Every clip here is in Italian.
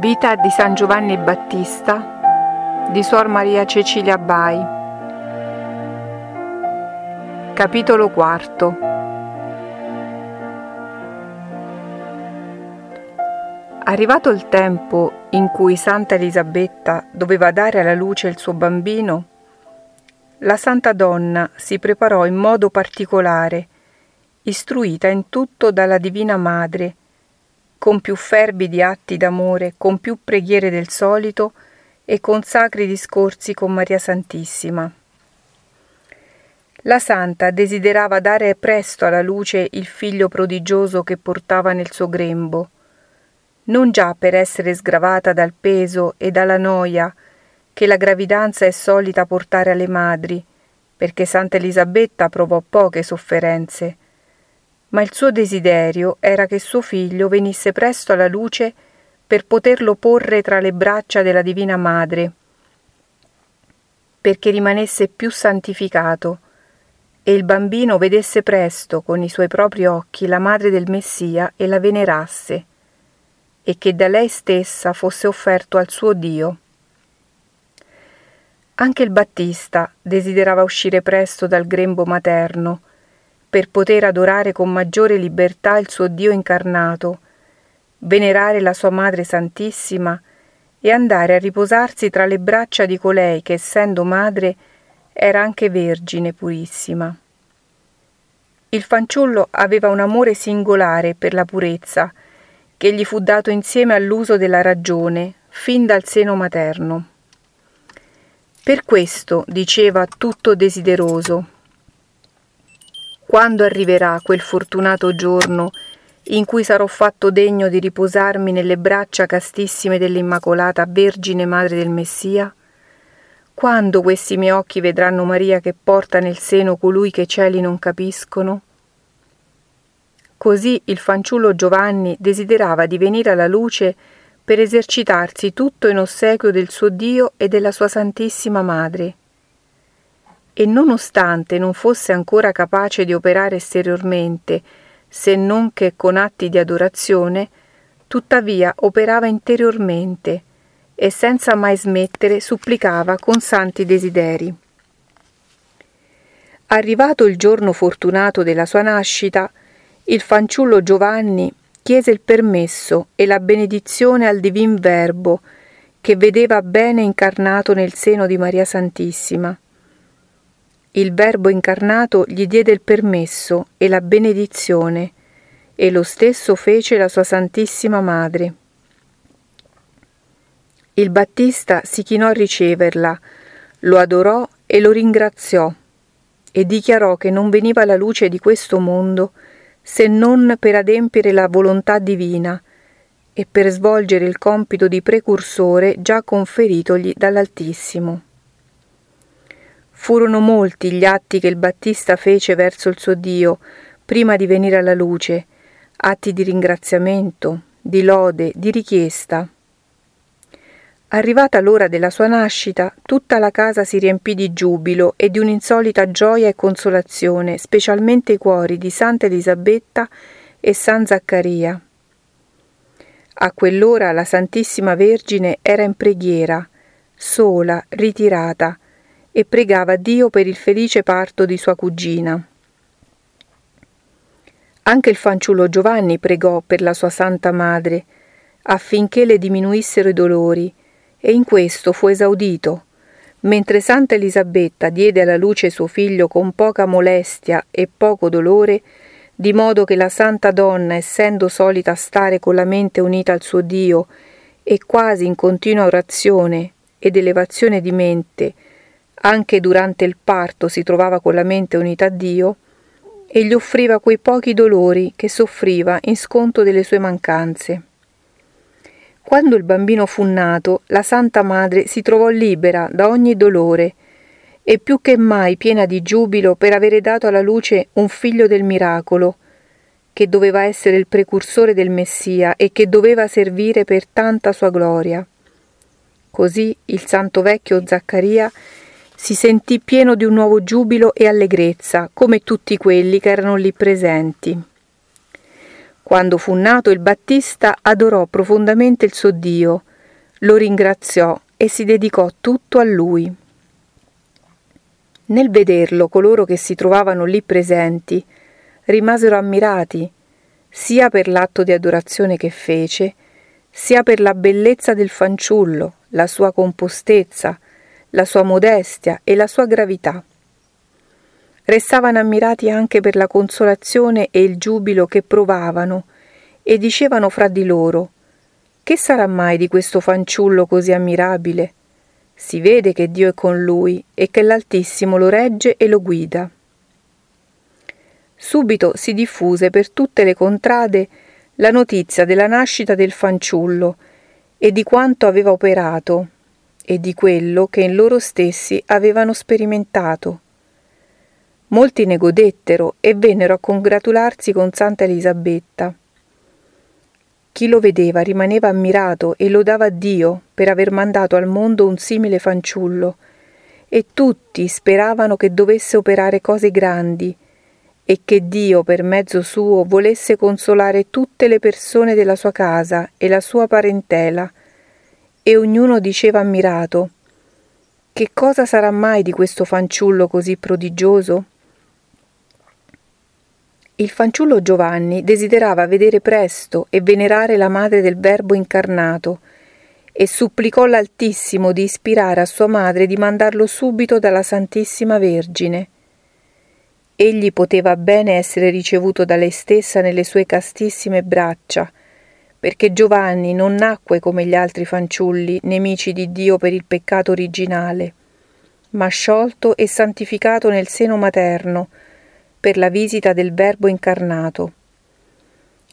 Vita di San Giovanni Battista di Suor Maria Cecilia Bai. Capitolo IV Arrivato il tempo in cui Santa Elisabetta doveva dare alla luce il suo bambino, la Santa Donna si preparò in modo particolare, istruita in tutto dalla Divina Madre, con più fervidi atti d'amore, con più preghiere del solito e con sacri discorsi con Maria Santissima. La santa desiderava dare presto alla luce il figlio prodigioso che portava nel suo grembo, non già per essere sgravata dal peso e dalla noia che la gravidanza è solita portare alle madri, perché Santa Elisabetta provò poche sofferenze, ma il suo desiderio era che suo figlio venisse presto alla luce per poterlo porre tra le braccia della Divina Madre, perché rimanesse più santificato e il bambino vedesse presto con i suoi propri occhi la madre del Messia e la venerasse, e che da lei stessa fosse offerto al suo Dio. Anche il Battista desiderava uscire presto dal grembo materno, per poter adorare con maggiore libertà il suo Dio incarnato, venerare la sua Madre Santissima e andare a riposarsi tra le braccia di colei che, essendo madre, era anche vergine purissima. Il fanciullo aveva un amore singolare per la purezza, che gli fu dato insieme all'uso della ragione, fin dal seno materno. Per questo, diceva tutto desideroso, quando arriverà quel fortunato giorno in cui sarò fatto degno di riposarmi nelle braccia castissime dell'Immacolata Vergine Madre del Messia? Quando questi miei occhi vedranno Maria che porta nel seno colui che i cieli non capiscono? Così il fanciullo Giovanni desiderava di venire alla luce per esercitarsi tutto in ossequio del suo Dio e della sua Santissima Madre e nonostante non fosse ancora capace di operare esteriormente, se non che con atti di adorazione, tuttavia operava interiormente e senza mai smettere supplicava con santi desideri. Arrivato il giorno fortunato della sua nascita, il fanciullo Giovanni chiese il permesso e la benedizione al divin Verbo, che vedeva bene incarnato nel seno di Maria Santissima il Verbo incarnato gli diede il permesso e la benedizione, e lo stesso fece la sua Santissima Madre. Il Battista si chinò a riceverla, lo adorò e lo ringraziò, e dichiarò che non veniva la luce di questo mondo se non per adempiere la volontà divina e per svolgere il compito di precursore già conferitogli dall'Altissimo. Furono molti gli atti che il Battista fece verso il suo Dio prima di venire alla luce, atti di ringraziamento, di lode, di richiesta. Arrivata l'ora della sua nascita, tutta la casa si riempì di giubilo e di un'insolita gioia e consolazione, specialmente i cuori di Santa Elisabetta e San Zaccaria. A quell'ora la Santissima Vergine era in preghiera, sola, ritirata, e pregava Dio per il felice parto di sua cugina. Anche il fanciullo Giovanni pregò per la sua Santa Madre, affinché le diminuissero i dolori, e in questo fu esaudito, mentre Santa Elisabetta diede alla luce suo figlio con poca molestia e poco dolore, di modo che la Santa Donna, essendo solita stare con la mente unita al suo Dio e quasi in continua orazione ed elevazione di mente, anche durante il parto si trovava con la mente unita a Dio, e gli offriva quei pochi dolori che soffriva in sconto delle sue mancanze. Quando il bambino fu nato, la Santa Madre si trovò libera da ogni dolore e più che mai piena di giubilo per avere dato alla luce un figlio del miracolo, che doveva essere il precursore del Messia e che doveva servire per tanta sua gloria. Così il santo vecchio Zaccaria si sentì pieno di un nuovo giubilo e allegrezza, come tutti quelli che erano lì presenti. Quando fu nato il Battista adorò profondamente il suo Dio, lo ringraziò e si dedicò tutto a lui. Nel vederlo coloro che si trovavano lì presenti rimasero ammirati sia per l'atto di adorazione che fece, sia per la bellezza del fanciullo, la sua compostezza, la sua modestia e la sua gravità. Restavano ammirati anche per la consolazione e il giubilo che provavano e dicevano fra di loro Che sarà mai di questo fanciullo così ammirabile? Si vede che Dio è con lui e che l'Altissimo lo regge e lo guida. Subito si diffuse per tutte le contrade la notizia della nascita del fanciullo e di quanto aveva operato e di quello che in loro stessi avevano sperimentato. Molti ne godettero e vennero a congratularsi con Santa Elisabetta. Chi lo vedeva rimaneva ammirato e lodava Dio per aver mandato al mondo un simile fanciullo, e tutti speravano che dovesse operare cose grandi e che Dio per mezzo suo volesse consolare tutte le persone della sua casa e la sua parentela, e ognuno diceva ammirato Che cosa sarà mai di questo fanciullo così prodigioso? Il fanciullo Giovanni desiderava vedere presto e venerare la madre del Verbo incarnato e supplicò l'Altissimo di ispirare a sua madre di mandarlo subito dalla Santissima Vergine. Egli poteva bene essere ricevuto da lei stessa nelle sue castissime braccia, perché Giovanni non nacque come gli altri fanciulli, nemici di Dio per il peccato originale, ma sciolto e santificato nel seno materno, per la visita del Verbo incarnato.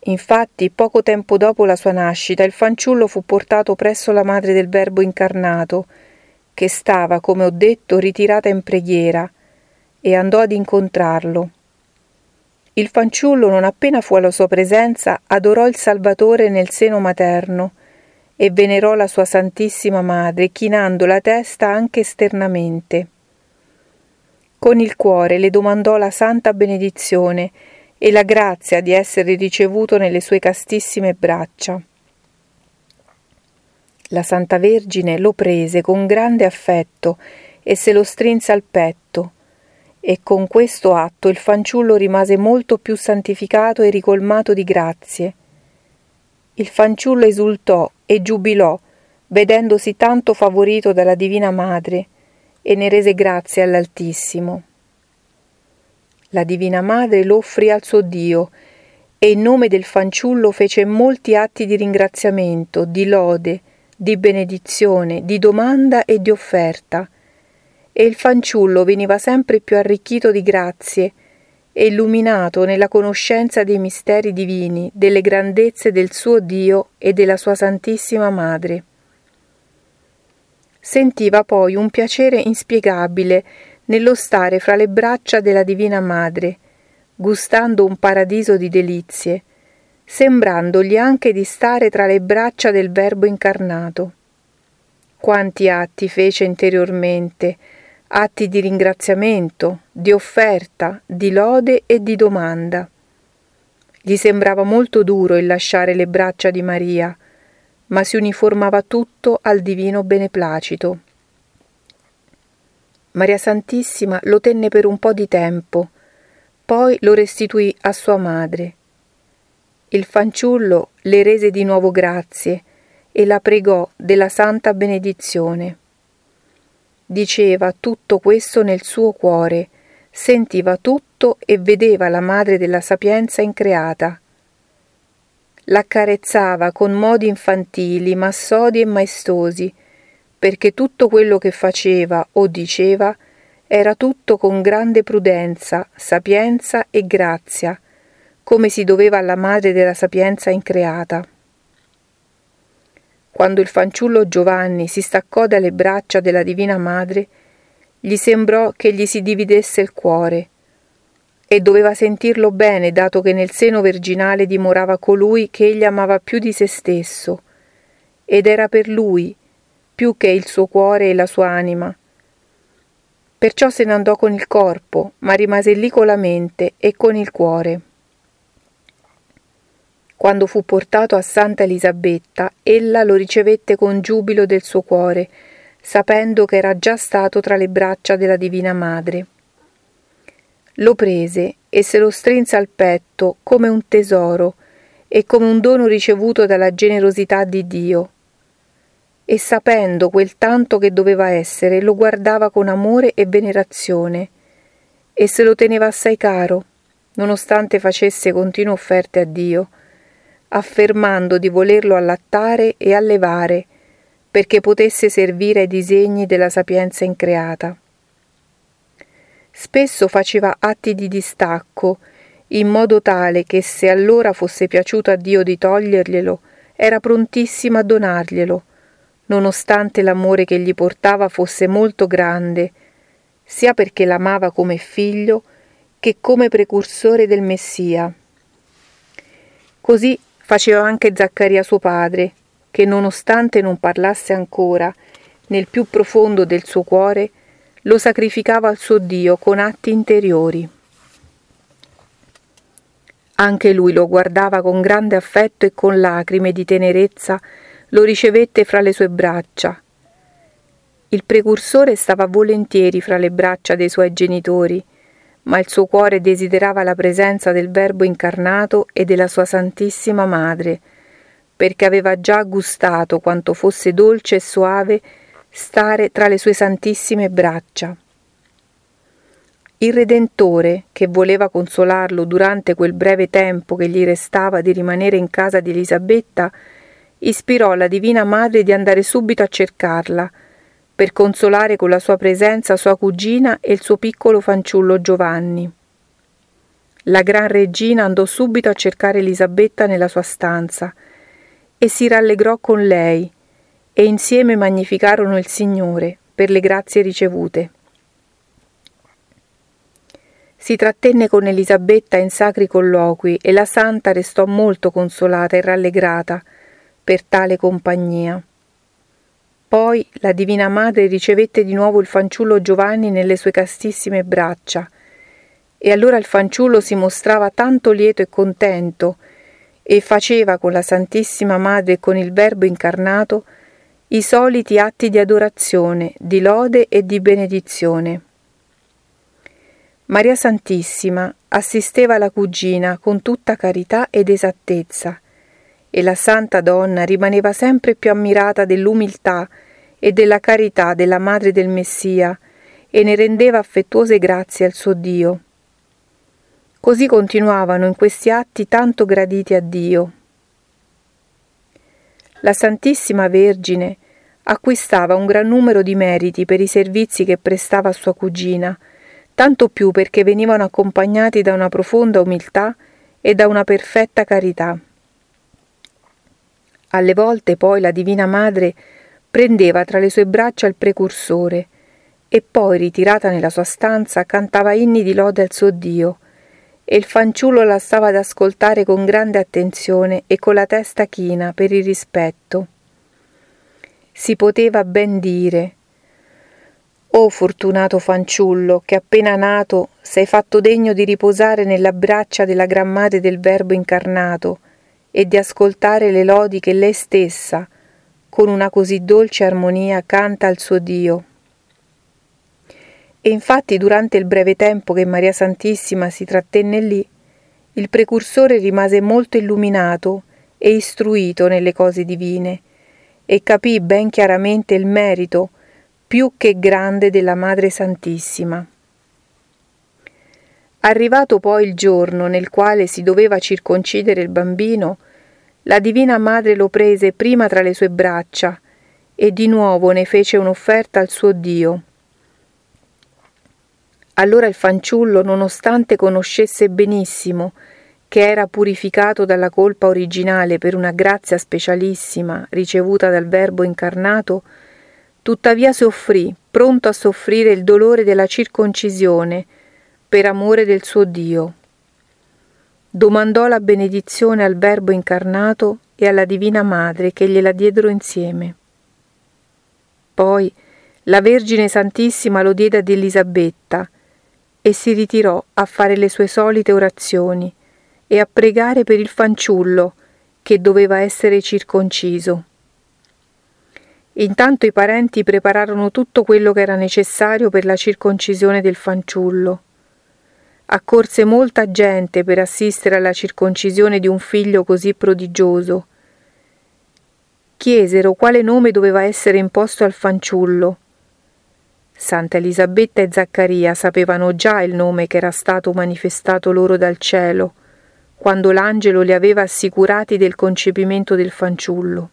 Infatti, poco tempo dopo la sua nascita, il fanciullo fu portato presso la madre del Verbo incarnato, che stava, come ho detto, ritirata in preghiera, e andò ad incontrarlo. Il fanciullo, non appena fu alla sua presenza, adorò il Salvatore nel seno materno e venerò la sua Santissima Madre, chinando la testa anche esternamente. Con il cuore le domandò la santa benedizione e la grazia di essere ricevuto nelle sue castissime braccia. La Santa Vergine lo prese con grande affetto e se lo strinse al petto, e con questo atto il fanciullo rimase molto più santificato e ricolmato di grazie. Il fanciullo esultò e giubilò, vedendosi tanto favorito dalla Divina Madre, e ne rese grazie all'Altissimo. La Divina Madre lo offrì al suo Dio e in nome del fanciullo fece molti atti di ringraziamento, di lode, di benedizione, di domanda e di offerta, e il fanciullo veniva sempre più arricchito di grazie e illuminato nella conoscenza dei misteri divini, delle grandezze del suo Dio e della sua Santissima Madre. Sentiva poi un piacere inspiegabile nello stare fra le braccia della Divina Madre, gustando un paradiso di delizie, sembrandogli anche di stare tra le braccia del Verbo incarnato. Quanti atti fece interiormente, atti di ringraziamento, di offerta, di lode e di domanda. Gli sembrava molto duro il lasciare le braccia di Maria, ma si uniformava tutto al divino beneplacito. Maria Santissima lo tenne per un po' di tempo, poi lo restituì a sua madre. Il fanciullo le rese di nuovo grazie e la pregò della santa benedizione. Diceva tutto questo nel suo cuore, sentiva tutto e vedeva la madre della sapienza increata l'accarezzava con modi infantili, ma sodi e maestosi, perché tutto quello che faceva o diceva era tutto con grande prudenza, sapienza e grazia, come si doveva alla madre della sapienza increata. Quando il fanciullo Giovanni si staccò dalle braccia della Divina Madre, gli sembrò che gli si dividesse il cuore, e doveva sentirlo bene dato che nel seno virginale dimorava colui che egli amava più di se stesso, ed era per lui più che il suo cuore e la sua anima. Perciò se ne andò con il corpo, ma rimase lì con la mente e con il cuore. Quando fu portato a Santa Elisabetta, ella lo ricevette con giubilo del suo cuore, sapendo che era già stato tra le braccia della Divina Madre. Lo prese e se lo strinse al petto come un tesoro e come un dono ricevuto dalla generosità di Dio. E sapendo quel tanto che doveva essere, lo guardava con amore e venerazione, e se lo teneva assai caro, nonostante facesse continue offerte a Dio, affermando di volerlo allattare e allevare, perché potesse servire ai disegni della sapienza increata. Spesso faceva atti di distacco, in modo tale che se allora fosse piaciuto a Dio di toglierglielo, era prontissima a donarglielo, nonostante l'amore che gli portava fosse molto grande, sia perché l'amava come figlio che come precursore del Messia. Così Faceva anche Zaccaria suo padre, che nonostante non parlasse ancora, nel più profondo del suo cuore, lo sacrificava al suo Dio con atti interiori. Anche lui lo guardava con grande affetto e con lacrime di tenerezza lo ricevette fra le sue braccia. Il precursore stava volentieri fra le braccia dei suoi genitori, ma il suo cuore desiderava la presenza del Verbo incarnato e della sua Santissima Madre, perché aveva già gustato quanto fosse dolce e soave stare tra le sue santissime braccia. Il Redentore, che voleva consolarlo durante quel breve tempo che gli restava di rimanere in casa di Elisabetta, ispirò la Divina Madre di andare subito a cercarla, per consolare con la sua presenza sua cugina e il suo piccolo fanciullo Giovanni. La gran regina andò subito a cercare Elisabetta nella sua stanza e si rallegrò con lei e insieme magnificarono il Signore per le grazie ricevute. Si trattenne con Elisabetta in sacri colloqui e la santa restò molto consolata e rallegrata per tale compagnia. Poi la Divina Madre ricevette di nuovo il fanciullo Giovanni nelle sue castissime braccia, e allora il fanciullo si mostrava tanto lieto e contento, e faceva con la Santissima Madre e con il Verbo incarnato i soliti atti di adorazione, di lode e di benedizione. Maria Santissima assisteva la cugina con tutta carità ed esattezza, e la santa donna rimaneva sempre più ammirata dell'umiltà e della carità della madre del Messia e ne rendeva affettuose grazie al suo Dio. Così continuavano in questi atti tanto graditi a Dio. La Santissima Vergine acquistava un gran numero di meriti per i servizi che prestava a sua cugina, tanto più perché venivano accompagnati da una profonda umiltà e da una perfetta carità. Alle volte poi la Divina Madre prendeva tra le sue braccia il precursore e poi, ritirata nella sua stanza, cantava inni di lode al suo Dio, e il fanciullo la stava ad ascoltare con grande attenzione e con la testa china per il rispetto. Si poteva ben dire Oh fortunato fanciullo, che appena nato sei fatto degno di riposare nella braccia della Gran Madre del Verbo incarnato, e di ascoltare le lodi che lei stessa, con una così dolce armonia, canta al suo Dio. E infatti durante il breve tempo che Maria Santissima si trattenne lì, il precursore rimase molto illuminato e istruito nelle cose divine e capì ben chiaramente il merito più che grande della Madre Santissima. Arrivato poi il giorno nel quale si doveva circoncidere il bambino, la Divina Madre lo prese prima tra le sue braccia e di nuovo ne fece un'offerta al suo Dio. Allora il fanciullo, nonostante conoscesse benissimo che era purificato dalla colpa originale per una grazia specialissima ricevuta dal Verbo incarnato, tuttavia si offrì, pronto a soffrire il dolore della circoncisione, per amore del suo Dio domandò la benedizione al Verbo incarnato e alla Divina Madre che gliela diedero insieme. Poi la Vergine Santissima lo diede ad Elisabetta e si ritirò a fare le sue solite orazioni e a pregare per il fanciullo che doveva essere circonciso. Intanto i parenti prepararono tutto quello che era necessario per la circoncisione del fanciullo. Accorse molta gente per assistere alla circoncisione di un figlio così prodigioso. Chiesero quale nome doveva essere imposto al fanciullo. Santa Elisabetta e Zaccaria sapevano già il nome che era stato manifestato loro dal cielo, quando l'angelo li aveva assicurati del concepimento del fanciullo.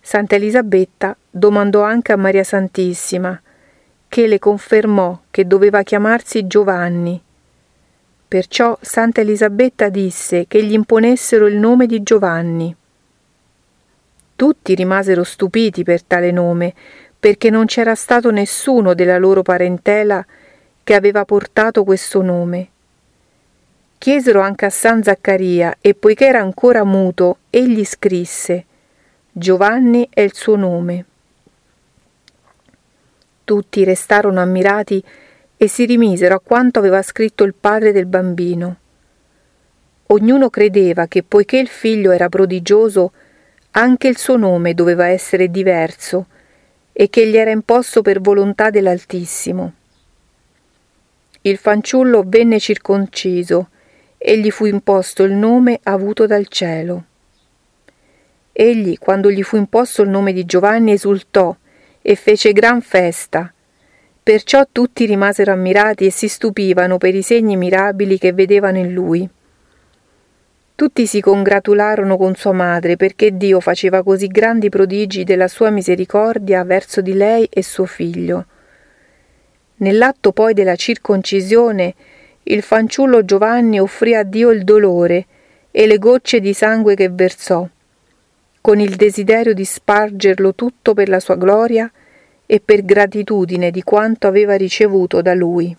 Santa Elisabetta domandò anche a Maria Santissima, che le confermò che doveva chiamarsi Giovanni. Perciò Santa Elisabetta disse che gli imponessero il nome di Giovanni. Tutti rimasero stupiti per tale nome, perché non c'era stato nessuno della loro parentela che aveva portato questo nome. Chiesero anche a San Zaccaria e poiché era ancora muto, egli scrisse Giovanni è il suo nome. Tutti restarono ammirati e si rimisero a quanto aveva scritto il padre del bambino. Ognuno credeva che poiché il figlio era prodigioso, anche il suo nome doveva essere diverso e che gli era imposto per volontà dell'Altissimo. Il fanciullo venne circonciso e gli fu imposto il nome avuto dal cielo. Egli, quando gli fu imposto il nome di Giovanni, esultò e fece gran festa. Perciò tutti rimasero ammirati e si stupivano per i segni mirabili che vedevano in lui. Tutti si congratularono con sua madre perché Dio faceva così grandi prodigi della sua misericordia verso di lei e suo figlio. Nell'atto poi della circoncisione, il fanciullo Giovanni offrì a Dio il dolore e le gocce di sangue che versò con il desiderio di spargerlo tutto per la sua gloria e per gratitudine di quanto aveva ricevuto da lui.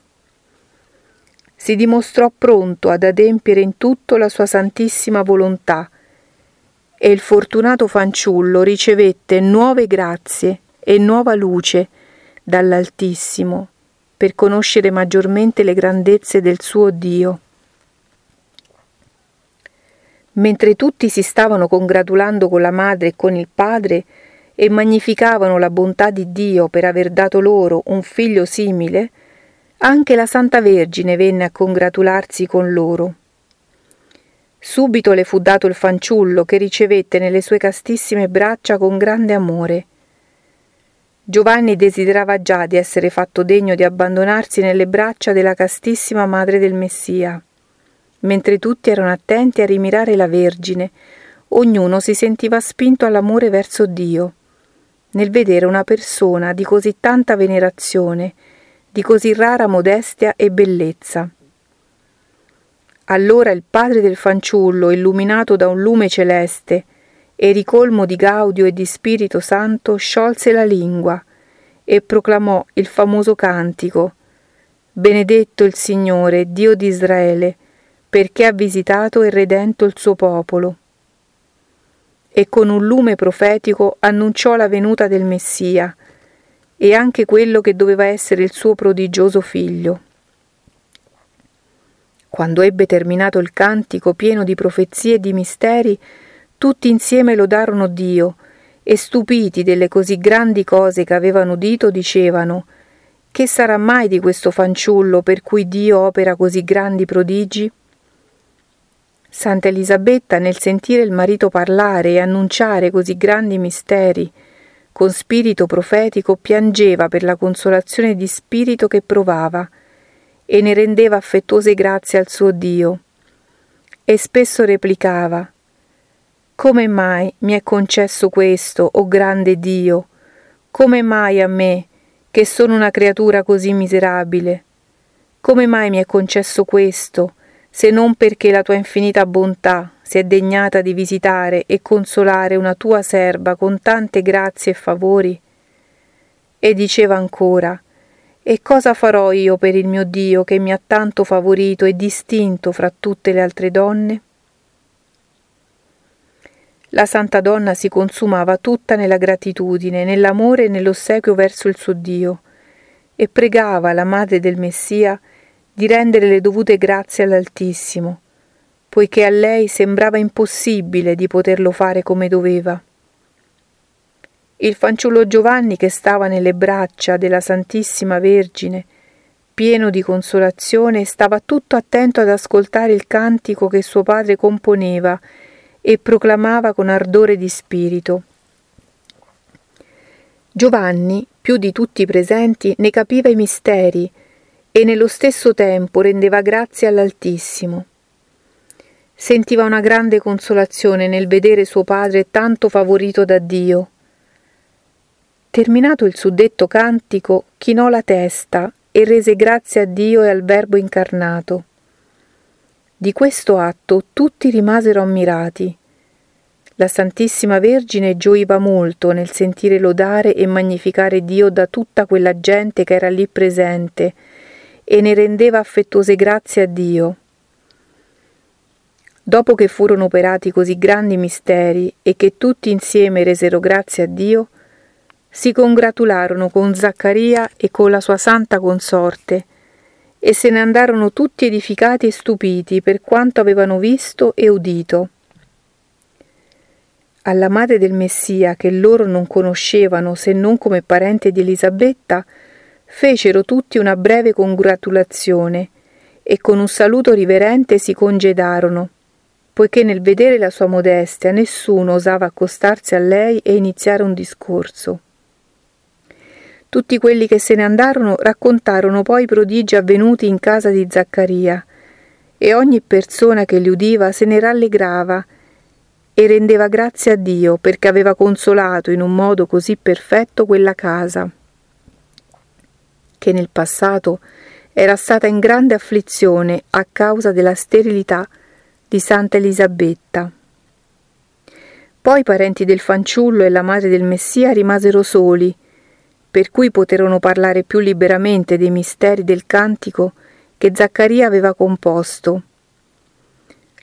Si dimostrò pronto ad adempiere in tutto la sua santissima volontà e il fortunato fanciullo ricevette nuove grazie e nuova luce dall'Altissimo per conoscere maggiormente le grandezze del suo Dio. Mentre tutti si stavano congratulando con la madre e con il padre e magnificavano la bontà di Dio per aver dato loro un figlio simile, anche la Santa Vergine venne a congratularsi con loro. Subito le fu dato il fanciullo che ricevette nelle sue castissime braccia con grande amore. Giovanni desiderava già di essere fatto degno di abbandonarsi nelle braccia della castissima madre del Messia mentre tutti erano attenti a rimirare la Vergine, ognuno si sentiva spinto all'amore verso Dio, nel vedere una persona di così tanta venerazione, di così rara modestia e bellezza. Allora il padre del fanciullo, illuminato da un lume celeste e ricolmo di gaudio e di Spirito Santo, sciolse la lingua e proclamò il famoso cantico Benedetto il Signore, Dio di Israele, perché ha visitato e redento il suo popolo. E con un lume profetico annunciò la venuta del Messia e anche quello che doveva essere il suo prodigioso figlio. Quando ebbe terminato il cantico pieno di profezie e di misteri, tutti insieme lodarono Dio e stupiti delle così grandi cose che avevano udito dicevano Che sarà mai di questo fanciullo per cui Dio opera così grandi prodigi? Santa Elisabetta, nel sentire il marito parlare e annunciare così grandi misteri, con spirito profetico piangeva per la consolazione di spirito che provava e ne rendeva affettuose grazie al suo Dio. E spesso replicava Come mai mi è concesso questo, o oh grande Dio? Come mai a me, che sono una creatura così miserabile? Come mai mi è concesso questo? Se non perché la tua infinita bontà si è degnata di visitare e consolare una tua serva con tante grazie e favori? E diceva ancora, e cosa farò io per il mio Dio che mi ha tanto favorito e distinto fra tutte le altre donne? La santa donna si consumava tutta nella gratitudine, nell'amore e nell'ossequio verso il suo Dio, e pregava la madre del Messia di rendere le dovute grazie all'Altissimo, poiché a lei sembrava impossibile di poterlo fare come doveva. Il fanciullo Giovanni che stava nelle braccia della Santissima Vergine, pieno di consolazione, stava tutto attento ad ascoltare il cantico che suo padre componeva e proclamava con ardore di spirito. Giovanni, più di tutti i presenti, ne capiva i misteri e nello stesso tempo rendeva grazie all'Altissimo. Sentiva una grande consolazione nel vedere suo padre tanto favorito da Dio. Terminato il suddetto cantico, chinò la testa e rese grazie a Dio e al Verbo incarnato. Di questo atto tutti rimasero ammirati. La Santissima Vergine gioiva molto nel sentire lodare e magnificare Dio da tutta quella gente che era lì presente e ne rendeva affettuose grazie a Dio. Dopo che furono operati così grandi misteri e che tutti insieme resero grazie a Dio, si congratularono con Zaccaria e con la sua santa consorte, e se ne andarono tutti edificati e stupiti per quanto avevano visto e udito. Alla madre del Messia, che loro non conoscevano se non come parente di Elisabetta, fecero tutti una breve congratulazione e con un saluto riverente si congedarono poiché nel vedere la sua modestia nessuno osava accostarsi a lei e iniziare un discorso. Tutti quelli che se ne andarono raccontarono poi i prodigi avvenuti in casa di Zaccaria, e ogni persona che li udiva se ne rallegrava e rendeva grazie a Dio perché aveva consolato in un modo così perfetto quella casa, che nel passato era stata in grande afflizione a causa della sterilità di Santa Elisabetta. Poi i parenti del fanciullo e la madre del Messia rimasero soli, per cui poterono parlare più liberamente dei misteri del cantico che Zaccaria aveva composto.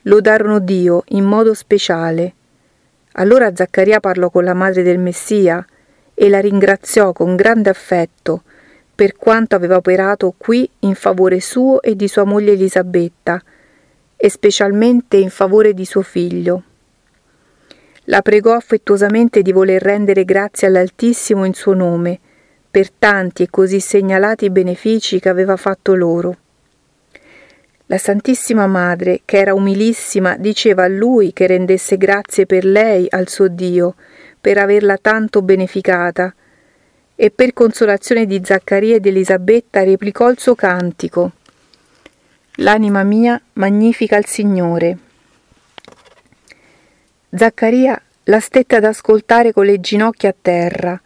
Lodarono Dio in modo speciale. Allora Zaccaria parlò con la madre del Messia e la ringraziò con grande affetto per quanto aveva operato qui in favore suo e di sua moglie Elisabetta, e specialmente in favore di suo figlio. La pregò affettuosamente di voler rendere grazie all'Altissimo in suo nome, per tanti e così segnalati benefici che aveva fatto loro. La Santissima Madre, che era umilissima, diceva a lui che rendesse grazie per lei al suo Dio, per averla tanto beneficata, e per consolazione di Zaccaria e di Elisabetta replicò il suo cantico. L'anima mia magnifica il Signore. Zaccaria la stette ad ascoltare con le ginocchia a terra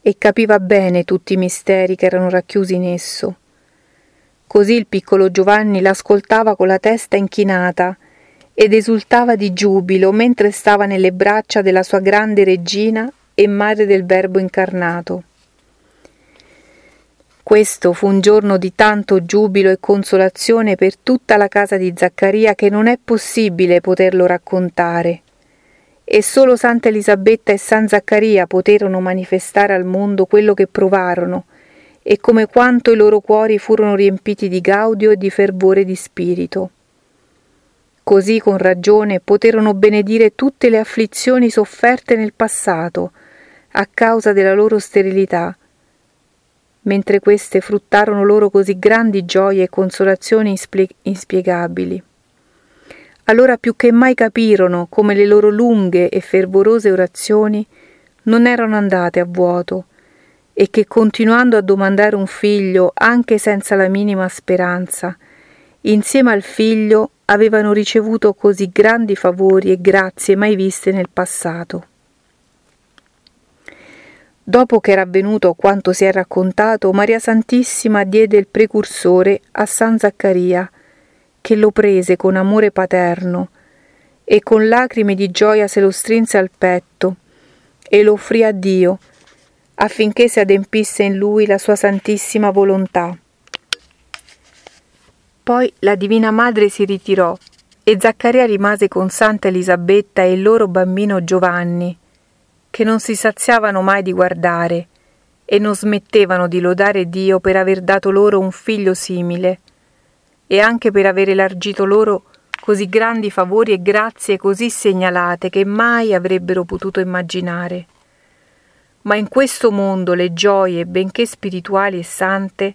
e capiva bene tutti i misteri che erano racchiusi in esso. Così il piccolo Giovanni l'ascoltava con la testa inchinata ed esultava di giubilo mentre stava nelle braccia della sua grande regina e madre del Verbo incarnato. Questo fu un giorno di tanto giubilo e consolazione per tutta la casa di Zaccaria che non è possibile poterlo raccontare. E solo Santa Elisabetta e San Zaccaria poterono manifestare al mondo quello che provarono e come quanto i loro cuori furono riempiti di gaudio e di fervore di spirito. Così con ragione poterono benedire tutte le afflizioni sofferte nel passato a causa della loro sterilità, mentre queste fruttarono loro così grandi gioie e consolazioni inspiegabili. Allora più che mai capirono come le loro lunghe e fervorose orazioni non erano andate a vuoto e che continuando a domandare un figlio anche senza la minima speranza, insieme al figlio avevano ricevuto così grandi favori e grazie mai viste nel passato. Dopo che era avvenuto quanto si è raccontato, Maria Santissima diede il precursore a San Zaccaria, che lo prese con amore paterno e con lacrime di gioia se lo strinse al petto e lo offrì a Dio affinché si adempisse in lui la sua santissima volontà. Poi la Divina Madre si ritirò e Zaccaria rimase con Santa Elisabetta e il loro bambino Giovanni, che non si saziavano mai di guardare e non smettevano di lodare Dio per aver dato loro un figlio simile e anche per aver elargito loro così grandi favori e grazie così segnalate che mai avrebbero potuto immaginare. Ma in questo mondo le gioie, benché spirituali e sante,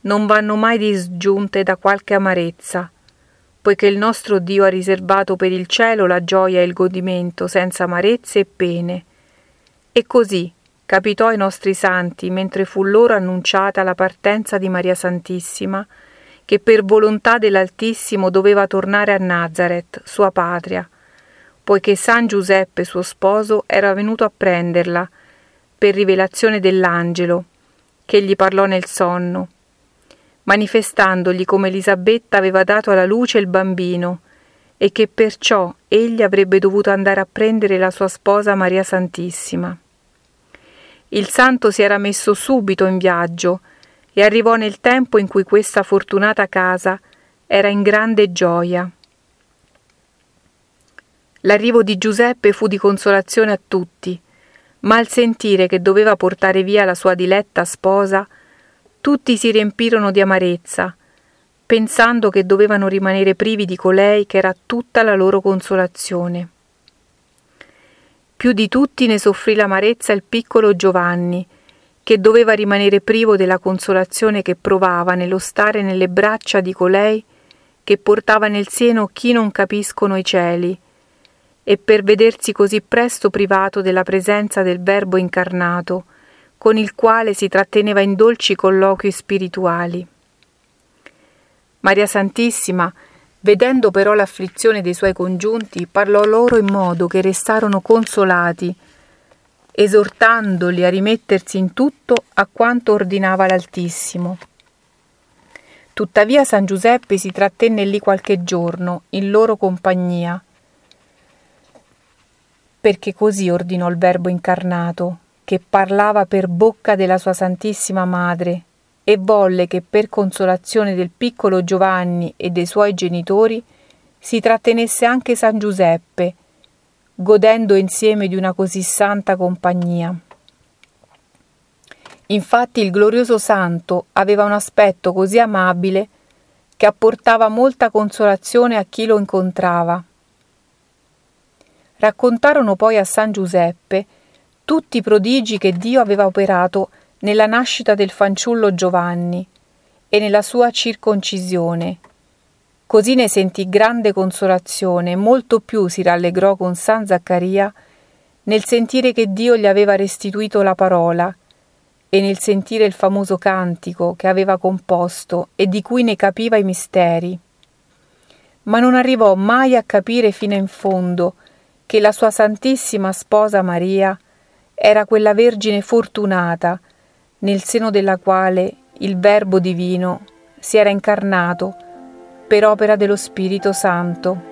non vanno mai disgiunte da qualche amarezza, poiché il nostro Dio ha riservato per il cielo la gioia e il godimento senza amarezze e pene. E così capitò ai nostri santi mentre fu loro annunciata la partenza di Maria Santissima, che per volontà dell'Altissimo doveva tornare a Nazareth, sua patria, poiché San Giuseppe, suo sposo, era venuto a prenderla, per rivelazione dell'angelo, che gli parlò nel sonno, manifestandogli come Elisabetta aveva dato alla luce il bambino, e che perciò egli avrebbe dovuto andare a prendere la sua sposa Maria Santissima. Il santo si era messo subito in viaggio, e arrivò nel tempo in cui questa fortunata casa era in grande gioia. L'arrivo di Giuseppe fu di consolazione a tutti, ma al sentire che doveva portare via la sua diletta sposa, tutti si riempirono di amarezza, pensando che dovevano rimanere privi di colei che era tutta la loro consolazione. Più di tutti ne soffrì l'amarezza il piccolo Giovanni, che doveva rimanere privo della consolazione che provava nello stare nelle braccia di colei che portava nel seno chi non capiscono i cieli, e per vedersi così presto privato della presenza del Verbo incarnato, con il quale si tratteneva in dolci colloqui spirituali. Maria Santissima, vedendo però l'afflizione dei suoi congiunti, parlò loro in modo che restarono consolati, esortandoli a rimettersi in tutto a quanto ordinava l'Altissimo. Tuttavia San Giuseppe si trattenne lì qualche giorno, in loro compagnia, perché così ordinò il Verbo incarnato, che parlava per bocca della sua Santissima Madre, e volle che per consolazione del piccolo Giovanni e dei suoi genitori si trattenesse anche San Giuseppe, godendo insieme di una così santa compagnia. Infatti il glorioso santo aveva un aspetto così amabile che apportava molta consolazione a chi lo incontrava. Raccontarono poi a San Giuseppe tutti i prodigi che Dio aveva operato nella nascita del fanciullo Giovanni e nella sua circoncisione Così ne sentì grande consolazione molto più si rallegrò con San Zaccaria nel sentire che Dio gli aveva restituito la parola e nel sentire il famoso cantico che aveva composto e di cui ne capiva i misteri. Ma non arrivò mai a capire fino in fondo che la sua Santissima Sposa Maria era quella Vergine fortunata nel seno della quale il Verbo divino si era incarnato per opera dello Spirito Santo.